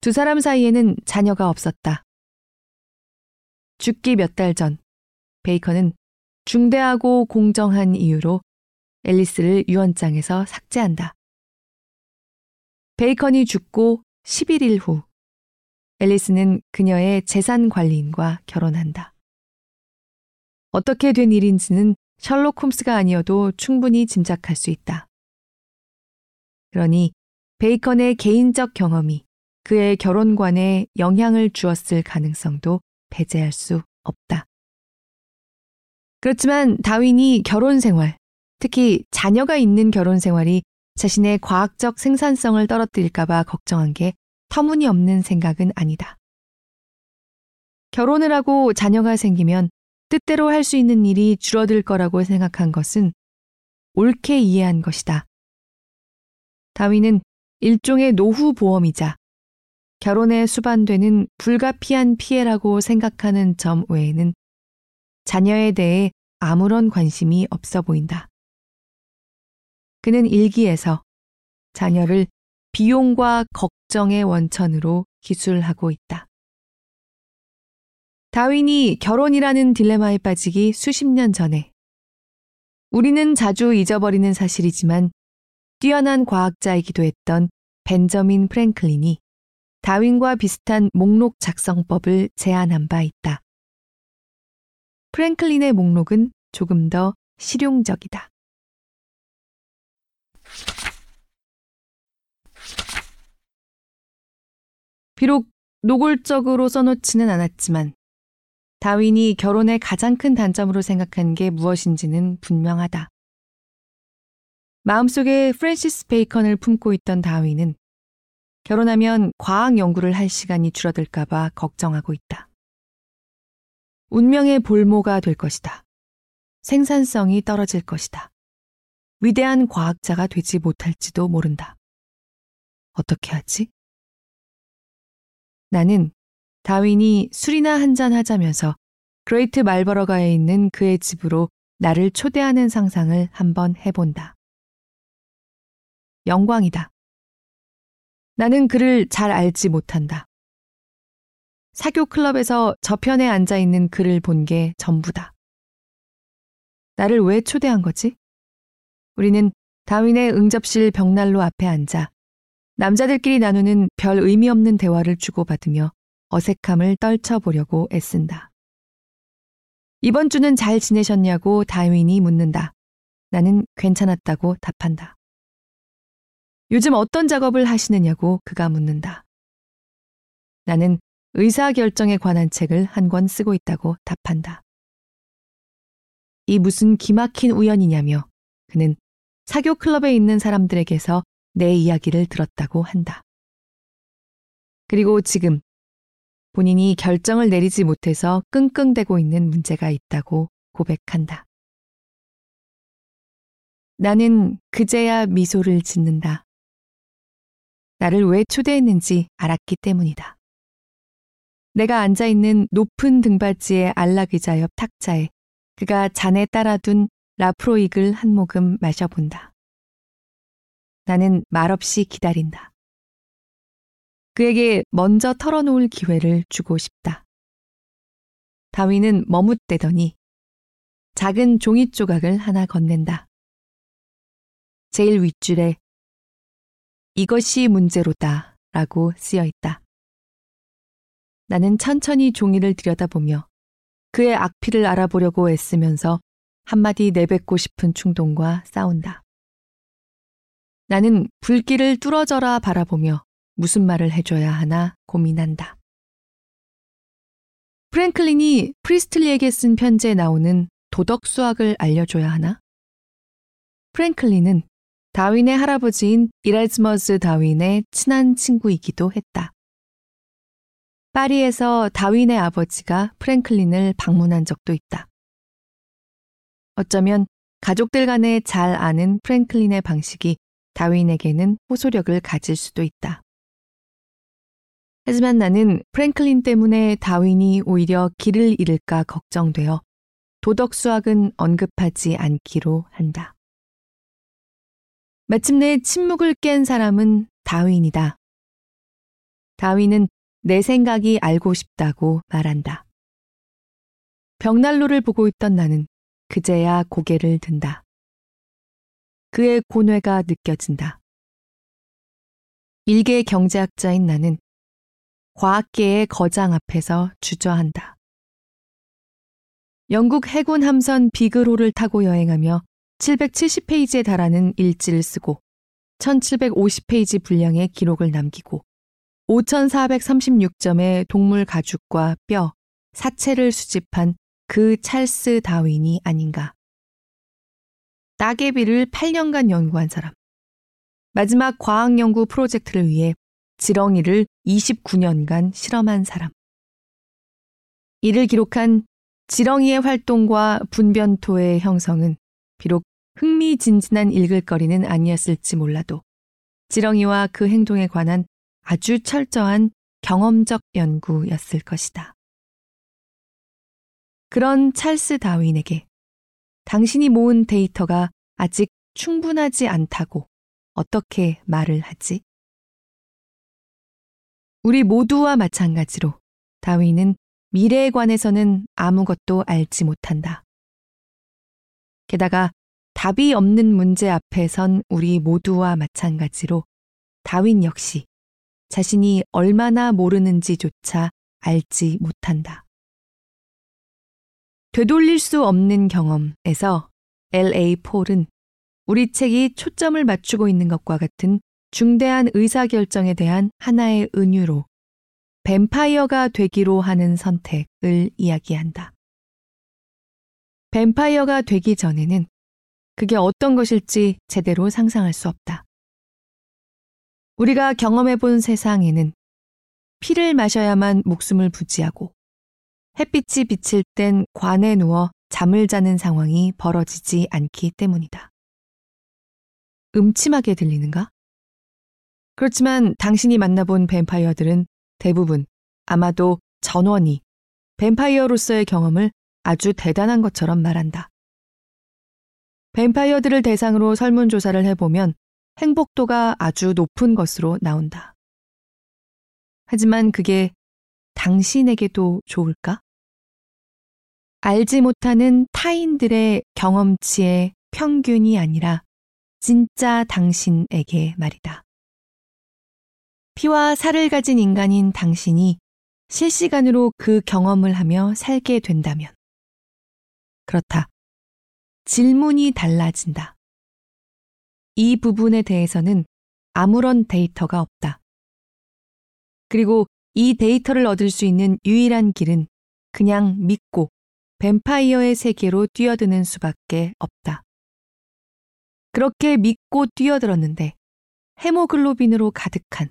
두 사람 사이에는 자녀가 없었다. 죽기 몇 달 전, 베이컨은 중대하고 공정한 이유로 앨리스를 유언장에서 삭제한다. 베이컨이 죽고 11일 후, 앨리스는 그녀의 재산 관리인과 결혼한다. 어떻게 된 일인지는 셜록 홈스가 아니어도 충분히 짐작할 수 있다. 그러니 베이컨의 개인적 경험이 그의 결혼관에 영향을 주었을 가능성도 배제할 수 없다. 그렇지만 다윈이 결혼 생활, 특히 자녀가 있는 결혼 생활이 자신의 과학적 생산성을 떨어뜨릴까봐 걱정한 게 터무니없는 생각은 아니다. 결혼을 하고 자녀가 생기면 뜻대로 할 수 있는 일이 줄어들 거라고 생각한 것은 옳게 이해한 것이다. 다윈은 일종의 노후 보험이자 결혼에 수반되는 불가피한 피해라고 생각하는 점 외에는 자녀에 대해 아무런 관심이 없어 보인다. 그는 일기에서 자녀를 비용과 걱정의 원천으로 기술하고 있다. 다윈이 결혼이라는 딜레마에 빠지기 수십 년 전에 우리는 자주 잊어버리는 사실이지만 뛰어난 과학자이기도 했던 벤저민 프랭클린이 다윈과 비슷한 목록 작성법을 제안한 바 있다. 프랭클린의 목록은 조금 더 실용적이다. 비록 노골적으로 써놓지는 않았지만 다윈이 결혼의 가장 큰 단점으로 생각한 게 무엇인지는 분명하다. 마음속에 프랜시스 베이컨을 품고 있던 다윈은 결혼하면 과학 연구를 할 시간이 줄어들까봐 걱정하고 있다. 운명의 볼모가 될 것이다. 생산성이 떨어질 것이다. 위대한 과학자가 되지 못할지도 모른다. 어떻게 하지? 나는 다윈이 술이나 한잔 하자면서 그레이트 말버러가에 있는 그의 집으로 나를 초대하는 상상을 한번 해본다. 영광이다. 나는 그를 잘 알지 못한다. 사교 클럽에서 저편에 앉아 있는 그를 본 게 전부다. 나를 왜 초대한 거지? 우리는 다윈의 응접실 벽난로 앞에 앉아 남자들끼리 나누는 별 의미 없는 대화를 주고받으며 어색함을 떨쳐보려고 애쓴다. 이번 주는 잘 지내셨냐고 다윈이 묻는다. 나는 괜찮았다고 답한다. 요즘 어떤 작업을 하시느냐고 그가 묻는다. 나는 의사결정에 관한 책을 한 권 쓰고 있다고 답한다. 이 무슨 기막힌 우연이냐며 그는 사교 클럽에 있는 사람들에게서 내 이야기를 들었다고 한다. 그리고 지금 본인이 결정을 내리지 못해서 끙끙대고 있는 문제가 있다고 고백한다. 나는 그제야 미소를 짓는다. 나를 왜 초대했는지 알았기 때문이다. 내가 앉아있는 높은 등받이의 안락의자 옆 탁자에 그가 잔에 따라둔 라프로익을 한 모금 마셔본다. 나는 말없이 기다린다. 그에게 먼저 털어놓을 기회를 주고 싶다. 다윈은 머뭇대더니 작은 종이 조각을 하나 건넨다. 제일 윗줄에 이것이 문제로다 라고 쓰여 있다. 나는 천천히 종이를 들여다보며 그의 악피를 알아보려고 애쓰면서 한마디 내뱉고 싶은 충동과 싸운다. 나는 불길을 뚫어져라 바라보며 무슨 말을 해줘야 하나 고민한다. 프랭클린이 프리스틀리에게 쓴 편지에 나오는 도덕 수학을 알려줘야 하나? 프랭클린은 다윈의 할아버지인 이라즈머스 다윈의 친한 친구이기도 했다. 파리에서 다윈의 아버지가 프랭클린을 방문한 적도 있다. 어쩌면 가족들 간에 잘 아는 프랭클린의 방식이 다윈에게는 호소력을 가질 수도 있다. 하지만 나는 프랭클린 때문에 다윈이 오히려 길을 잃을까 걱정되어 도덕 수학은 언급하지 않기로 한다. 마침내 침묵을 깬 사람은 다윈이다. 다윈은 내 생각이 알고 싶다고 말한다. 벽난로를 보고 있던 나는 그제야 고개를 든다. 그의 고뇌가 느껴진다. 일개 경제학자인 나는 과학계의 거장 앞에서 주저한다. 영국 해군 함선 비글호를 타고 여행하며 770페이지에 달하는 일지를 쓰고 1750페이지 분량의 기록을 남기고 5436점의 동물 가죽과 뼈, 사체를 수집한 그 찰스 다윈이 아닌가. 따개비를 8년간 연구한 사람. 마지막 과학 연구 프로젝트를 위해 지렁이를 29년간 실험한 사람. 이를 기록한 지렁이의 활동과 분변토의 형성은 비록 흥미진진한 읽을거리는 아니었을지 몰라도 지렁이와 그 행동에 관한 아주 철저한 경험적 연구였을 것이다. 그런 찰스 다윈에게 당신이 모은 데이터가 아직 충분하지 않다고 어떻게 말을 하지? 우리 모두와 마찬가지로 다윈은 미래에 관해서는 아무것도 알지 못한다. 게다가 답이 없는 문제 앞에 선 우리 모두와 마찬가지로 다윈 역시 자신이 얼마나 모르는지조차 알지 못한다. 되돌릴 수 없는 경험에서 L.A. 폴은 우리 책이 초점을 맞추고 있는 것과 같은 중대한 의사결정에 대한 하나의 은유로 뱀파이어가 되기로 하는 선택을 이야기한다. 뱀파이어가 되기 전에는 그게 어떤 것일지 제대로 상상할 수 없다. 우리가 경험해 본 세상에는 피를 마셔야만 목숨을 부지하고 햇빛이 비칠 땐 관에 누워 잠을 자는 상황이 벌어지지 않기 때문이다. 음침하게 들리는가? 그렇지만 당신이 만나본 뱀파이어들은 대부분 아마도 전원이 뱀파이어로서의 경험을 아주 대단한 것처럼 말한다. 뱀파이어들을 대상으로 설문조사를 해보면 행복도가 아주 높은 것으로 나온다. 하지만 그게 당신에게도 좋을까? 알지 못하는 타인들의 경험치의 평균이 아니라 진짜 당신에게 말이다. 피와 살을 가진 인간인 당신이 실시간으로 그 경험을 하며 살게 된다면. 그렇다. 질문이 달라진다. 이 부분에 대해서는 아무런 데이터가 없다. 그리고 이 데이터를 얻을 수 있는 유일한 길은 그냥 믿고 뱀파이어의 세계로 뛰어드는 수밖에 없다. 그렇게 믿고 뛰어들었는데 헤모글로빈으로 가득한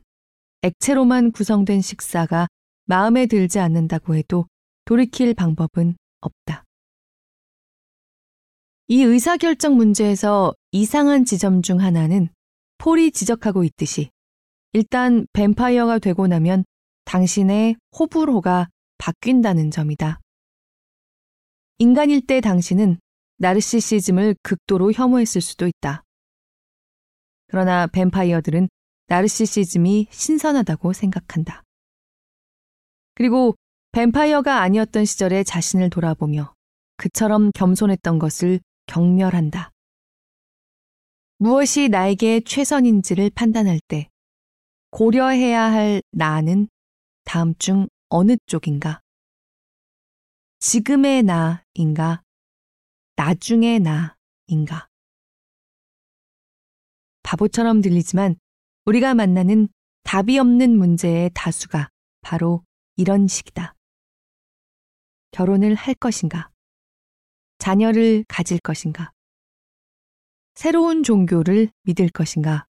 액체로만 구성된 식사가 마음에 들지 않는다고 해도 돌이킬 방법은 없다. 이 의사결정 문제에서 이상한 지점 중 하나는 폴이 지적하고 있듯이 일단 뱀파이어가 되고 나면 당신의 호불호가 바뀐다는 점이다. 인간일 때 당신은 나르시시즘을 극도로 혐오했을 수도 있다. 그러나 뱀파이어들은 나르시시즘이 신선하다고 생각한다. 그리고 뱀파이어가 아니었던 시절의 자신을 돌아보며 그처럼 겸손했던 것을 경멸한다. 무엇이 나에게 최선인지를 판단할 때 고려해야 할 나는 다음 중 어느 쪽인가? 지금의 나인가? 나중의 나인가? 바보처럼 들리지만 우리가 만나는 답이 없는 문제의 다수가 바로 이런 식이다. 결혼을 할 것인가? 자녀를 가질 것인가? 새로운 종교를 믿을 것인가?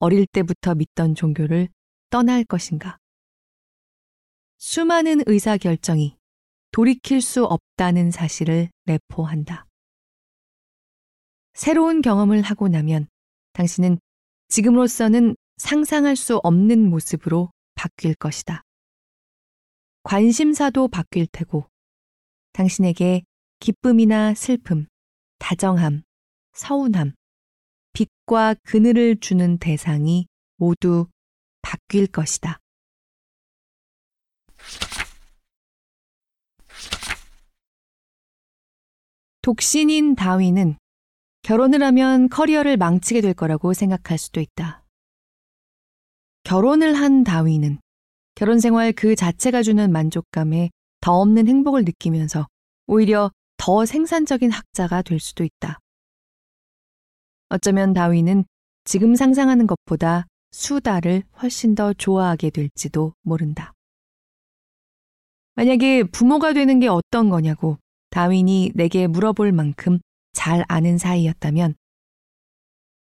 어릴 때부터 믿던 종교를 떠날 것인가? 수많은 의사결정이 돌이킬 수 없다는 사실을 내포한다. 새로운 경험을 하고 나면 당신은 지금으로서는 상상할 수 없는 모습으로 바뀔 것이다. 관심사도 바뀔 테고 당신에게 기쁨이나 슬픔, 다정함, 서운함, 빛과 그늘을 주는 대상이 모두 바뀔 것이다. 독신인 다윈은 결혼을 하면 커리어를 망치게 될 거라고 생각할 수도 있다. 결혼을 한 다윈은 결혼 생활 그 자체가 주는 만족감에 더 없는 행복을 느끼면서 오히려 더 생산적인 학자가 될 수도 있다. 어쩌면 다윈은 지금 상상하는 것보다 수다를 훨씬 더 좋아하게 될지도 모른다. 만약에 부모가 되는 게 어떤 거냐고 다윈이 내게 물어볼 만큼 잘 아는 사이였다면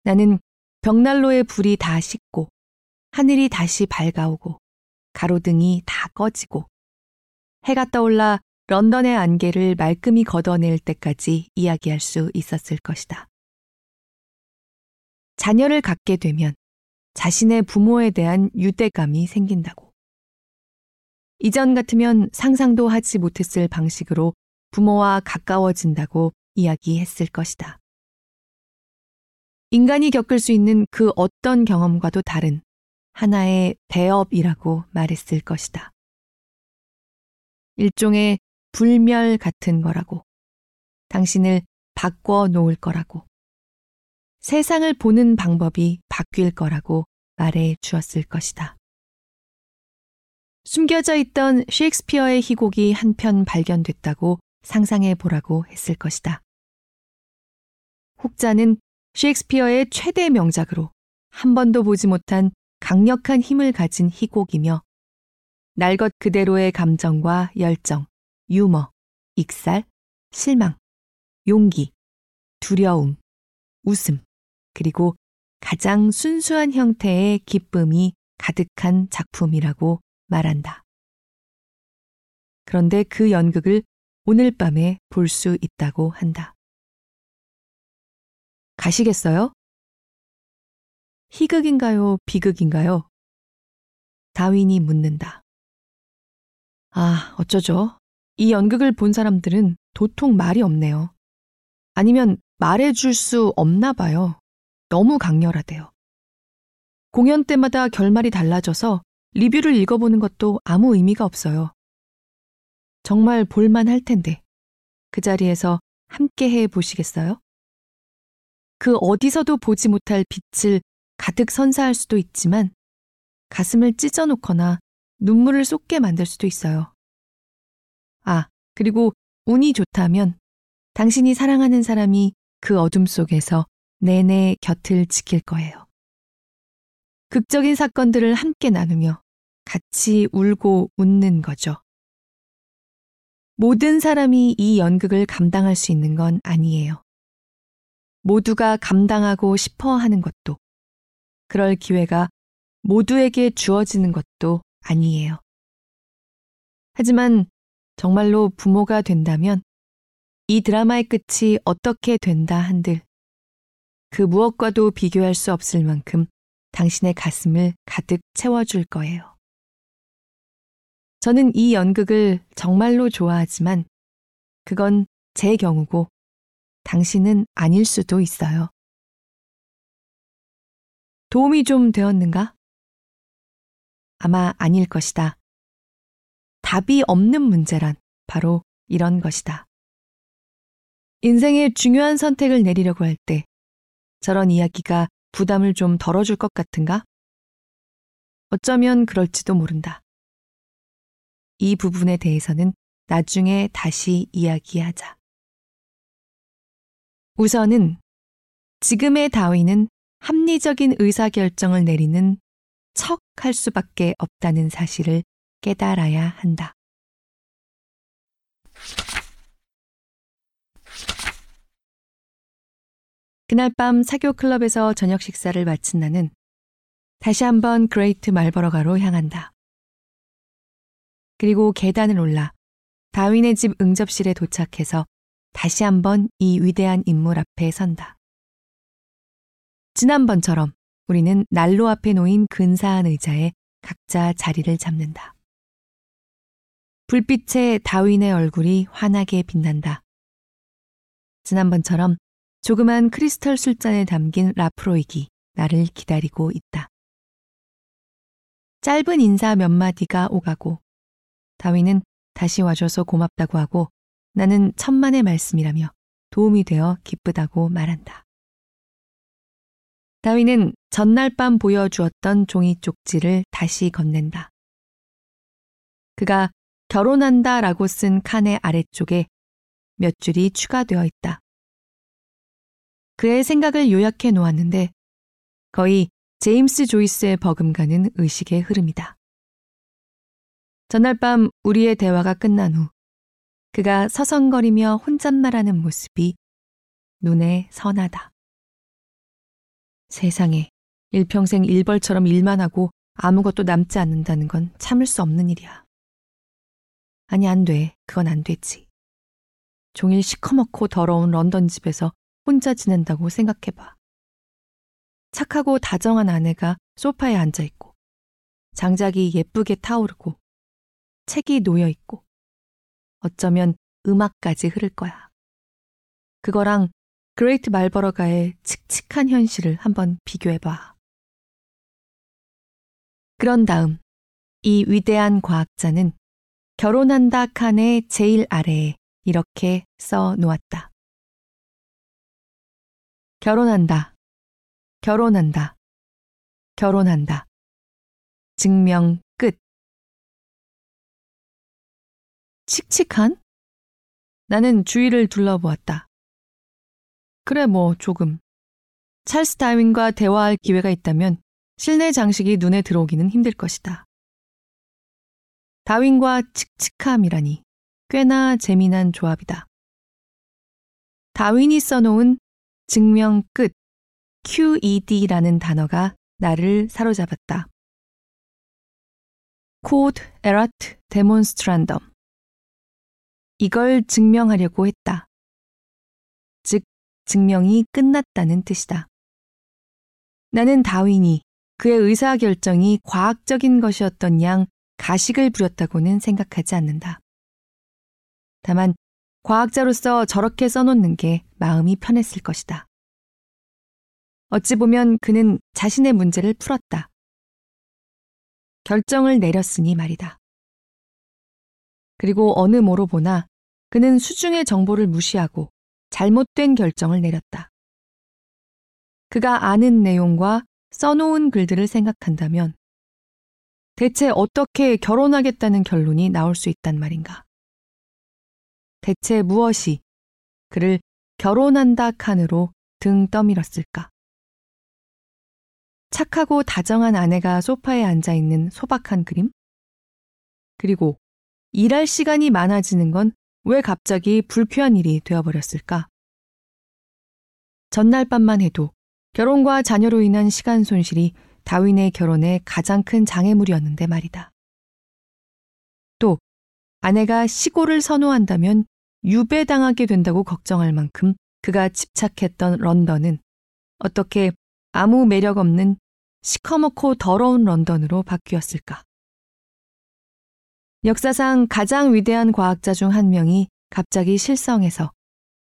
나는 벽난로의 불이 다 식고 하늘이 다시 밝아오고 가로등이 다 꺼지고 해가 떠올라 런던의 안개를 말끔히 걷어낼 때까지 이야기할 수 있었을 것이다. 자녀를 갖게 되면 자신의 부모에 대한 유대감이 생긴다고. 이전 같으면 상상도 하지 못했을 방식으로 부모와 가까워진다고 이야기했을 것이다. 인간이 겪을 수 있는 그 어떤 경험과도 다른 하나의 대업이라고 말했을 것이다. 일종의 불멸 같은 거라고. 당신을 바꿔 놓을 거라고. 세상을 보는 방법이 바뀔 거라고 말해 주었을 것이다. 숨겨져 있던 셰익스피어의 희곡이 한편 발견됐다고 상상해 보라고 했을 것이다. 혹자는 셰익스피어의 최대 명작으로 한 번도 보지 못한 강력한 힘을 가진 희곡이며 날 것 그대로의 감정과 열정, 유머, 익살, 실망, 용기, 두려움, 웃음, 그리고 가장 순수한 형태의 기쁨이 가득한 작품이라고 말한다. 그런데 그 연극을 오늘 밤에 볼 수 있다고 한다. 가시겠어요? 희극인가요? 비극인가요? 다윈이 묻는다. 아, 어쩌죠? 이 연극을 본 사람들은 도통 말이 없네요. 아니면 말해줄 수 없나 봐요. 너무 강렬하대요. 공연 때마다 결말이 달라져서 리뷰를 읽어보는 것도 아무 의미가 없어요. 정말 볼만 할 텐데 그 자리에서 함께 해 보시겠어요? 그 어디서도 보지 못할 빛을 가득 선사할 수도 있지만 가슴을 찢어놓거나 눈물을 쏟게 만들 수도 있어요. 아, 그리고 운이 좋다면 당신이 사랑하는 사람이 그 어둠 속에서 내내 곁을 지킬 거예요. 극적인 사건들을 함께 나누며 같이 울고 웃는 거죠. 모든 사람이 이 연극을 감당할 수 있는 건 아니에요. 모두가 감당하고 싶어 하는 것도, 그럴 기회가 모두에게 주어지는 것도 아니에요. 하지만 정말로 부모가 된다면 이 드라마의 끝이 어떻게 된다 한들 그 무엇과도 비교할 수 없을 만큼 당신의 가슴을 가득 채워줄 거예요. 저는 이 연극을 정말로 좋아하지만 그건 제 경우고 당신은 아닐 수도 있어요. 도움이 좀 되었는가? 아마 아닐 것이다. 답이 없는 문제란 바로 이런 것이다. 인생의 중요한 선택을 내리려고 할 때 저런 이야기가 부담을 좀 덜어줄 것 같은가? 어쩌면 그럴지도 모른다. 이 부분에 대해서는 나중에 다시 이야기하자. 우선은 지금의 다윈은 합리적인 의사결정을 내리는 척 할 수밖에 없다는 사실을 깨달아야 한다. 그날 밤 사교 클럽에서 저녁 식사를 마친 나는 다시 한번 그레이트 말버러가로 향한다. 그리고 계단을 올라 다윈의 집 응접실에 도착해서 다시 한번 이 위대한 인물 앞에 선다. 지난번처럼 우리는 난로 앞에 놓인 근사한 의자에 각자 자리를 잡는다. 불빛에 다윈의 얼굴이 환하게 빛난다. 지난번처럼 조그만 크리스털 술잔에 담긴 라프로이기 나를 기다리고 있다. 짧은 인사 몇 마디가 오가고 다윈은 다시 와줘서 고맙다고 하고 나는 천만의 말씀이라며 도움이 되어 기쁘다고 말한다. 다윈은 전날 밤 보여주었던 종이 쪽지를 다시 건넨다. 그가 결혼한다 라고 쓴 칸의 아래쪽에 몇 줄이 추가되어 있다. 그의 생각을 요약해 놓았는데 거의 제임스 조이스의 버금가는 의식의 흐름이다. 전날 밤 우리의 대화가 끝난 후 그가 서성거리며 혼잣말하는 모습이 눈에 선하다. 세상에 일평생 일벌처럼 일만 하고 아무것도 남지 않는다는 건 참을 수 없는 일이야. 아니, 안 돼. 그건 안 되지. 종일 시커멓고 더러운 런던 집에서 혼자 지낸다고 생각해봐. 착하고 다정한 아내가 소파에 앉아있고, 장작이 예쁘게 타오르고, 책이 놓여 있고, 어쩌면 음악까지 흐를 거야. 그거랑 그레이트 말버러가의 칙칙한 현실을 한번 비교해봐. 그런 다음 이 위대한 과학자는 결혼한다 칸의 제일 아래에 이렇게 써 놓았다. 결혼한다. 결혼한다. 결혼한다. 증명 칙칙한? 나는 주위를 둘러보았다. 그래, 뭐, 조금. 찰스 다윈과 대화할 기회가 있다면 실내 장식이 눈에 들어오기는 힘들 것이다. 다윈과 칙칙함이라니 꽤나 재미난 조합이다. 다윈이 써놓은 증명 끝 QED라는 단어가 나를 사로잡았다. Code Erat Demonstrandum. 이걸 증명하려고 했다. 즉, 증명이 끝났다는 뜻이다. 나는 다윈이 그의 의사결정이 과학적인 것이었던 양 가식을 부렸다고는 생각하지 않는다. 다만 과학자로서 저렇게 써놓는 게 마음이 편했을 것이다. 어찌 보면 그는 자신의 문제를 풀었다. 결정을 내렸으니 말이다. 그리고 어느 모로 보나 그는 수중의 정보를 무시하고 잘못된 결정을 내렸다. 그가 아는 내용과 써놓은 글들을 생각한다면 대체 어떻게 결혼하겠다는 결론이 나올 수 있단 말인가? 대체 무엇이 그를 결혼한다 칸으로 등 떠밀었을까? 착하고 다정한 아내가 소파에 앉아 있는 소박한 그림? 그리고 일할 시간이 많아지는 건 왜 갑자기 불쾌한 일이 되어버렸을까? 전날 밤만 해도 결혼과 자녀로 인한 시간 손실이 다윈의 결혼에 가장 큰 장애물이었는데 말이다. 또 아내가 시골을 선호한다면 유배당하게 된다고 걱정할 만큼 그가 집착했던 런던은 어떻게 아무 매력 없는 시커멓고 더러운 런던으로 바뀌었을까? 역사상 가장 위대한 과학자 중 한 명이 갑자기 실성해서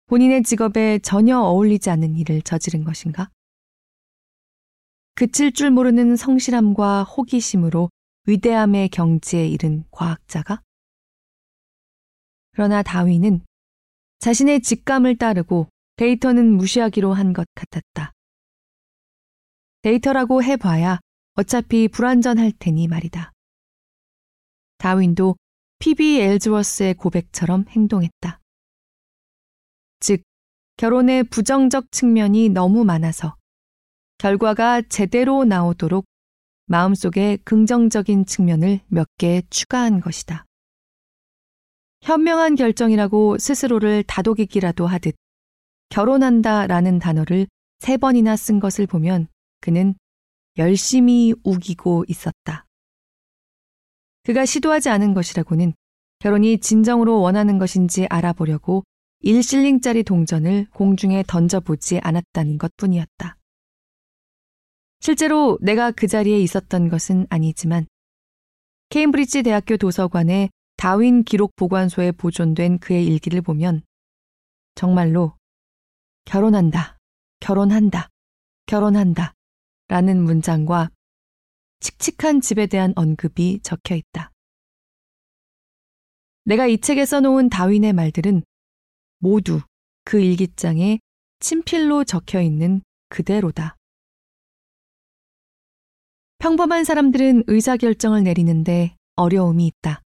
본인의 직업에 전혀 어울리지 않는 일을 저지른 것인가? 그칠 줄 모르는 성실함과 호기심으로 위대함의 경지에 이른 과학자가? 그러나 다윈은 자신의 직감을 따르고 데이터는 무시하기로 한 것 같았다. 데이터라고 해봐야 어차피 불완전할 테니 말이다. 다윈도 피비 엘즈워스의 고백처럼 행동했다. 즉, 결혼의 부정적 측면이 너무 많아서 결과가 제대로 나오도록 마음속에 긍정적인 측면을 몇 개 추가한 것이다. 현명한 결정이라고 스스로를 다독이기라도 하듯 결혼한다 라는 단어를 세 번이나 쓴 것을 보면 그는 열심히 우기고 있었다. 그가 시도하지 않은 것이라고는 결혼이 진정으로 원하는 것인지 알아보려고 1실링짜리 동전을 공중에 던져보지 않았다는 것 뿐이었다. 실제로 내가 그 자리에 있었던 것은 아니지만 케임브리지 대학교 도서관의 다윈 기록 보관소에 보존된 그의 일기를 보면 정말로 결혼한다, 결혼한다, 결혼한다 라는 문장과 칙칙한 집에 대한 언급이 적혀 있다. 내가 이 책에 써놓은 다윈의 말들은 모두 그 일기장에 친필로 적혀 있는 그대로다. 평범한 사람들은 의사결정을 내리는데 어려움이 있다.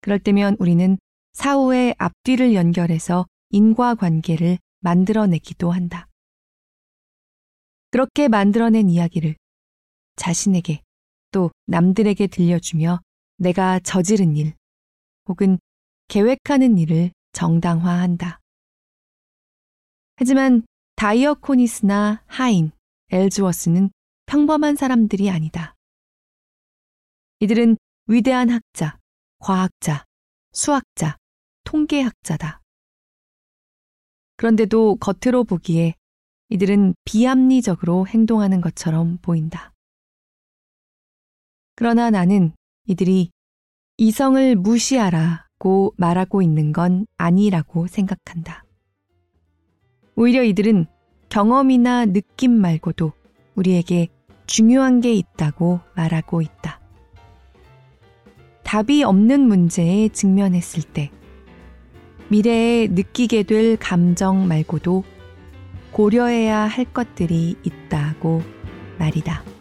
그럴 때면 우리는 사후의 앞뒤를 연결해서 인과관계를 만들어내기도 한다. 그렇게 만들어낸 이야기를 자신에게 또 남들에게 들려주며 내가 저지른 일 혹은 계획하는 일을 정당화한다. 하지만 다이어코니스나 하인, 엘즈워스는 평범한 사람들이 아니다. 이들은 위대한 학자, 과학자, 수학자, 통계학자다. 그런데도 겉으로 보기에 이들은 비합리적으로 행동하는 것처럼 보인다. 그러나 나는 이들이 이성을 무시하라고 말하고 있는 건 아니라고 생각한다. 오히려 이들은 경험이나 느낌 말고도 우리에게 중요한 게 있다고 말하고 있다. 답이 없는 문제에 직면했을 때 미래에 느끼게 될 감정 말고도 고려해야 할 것들이 있다고 말이다.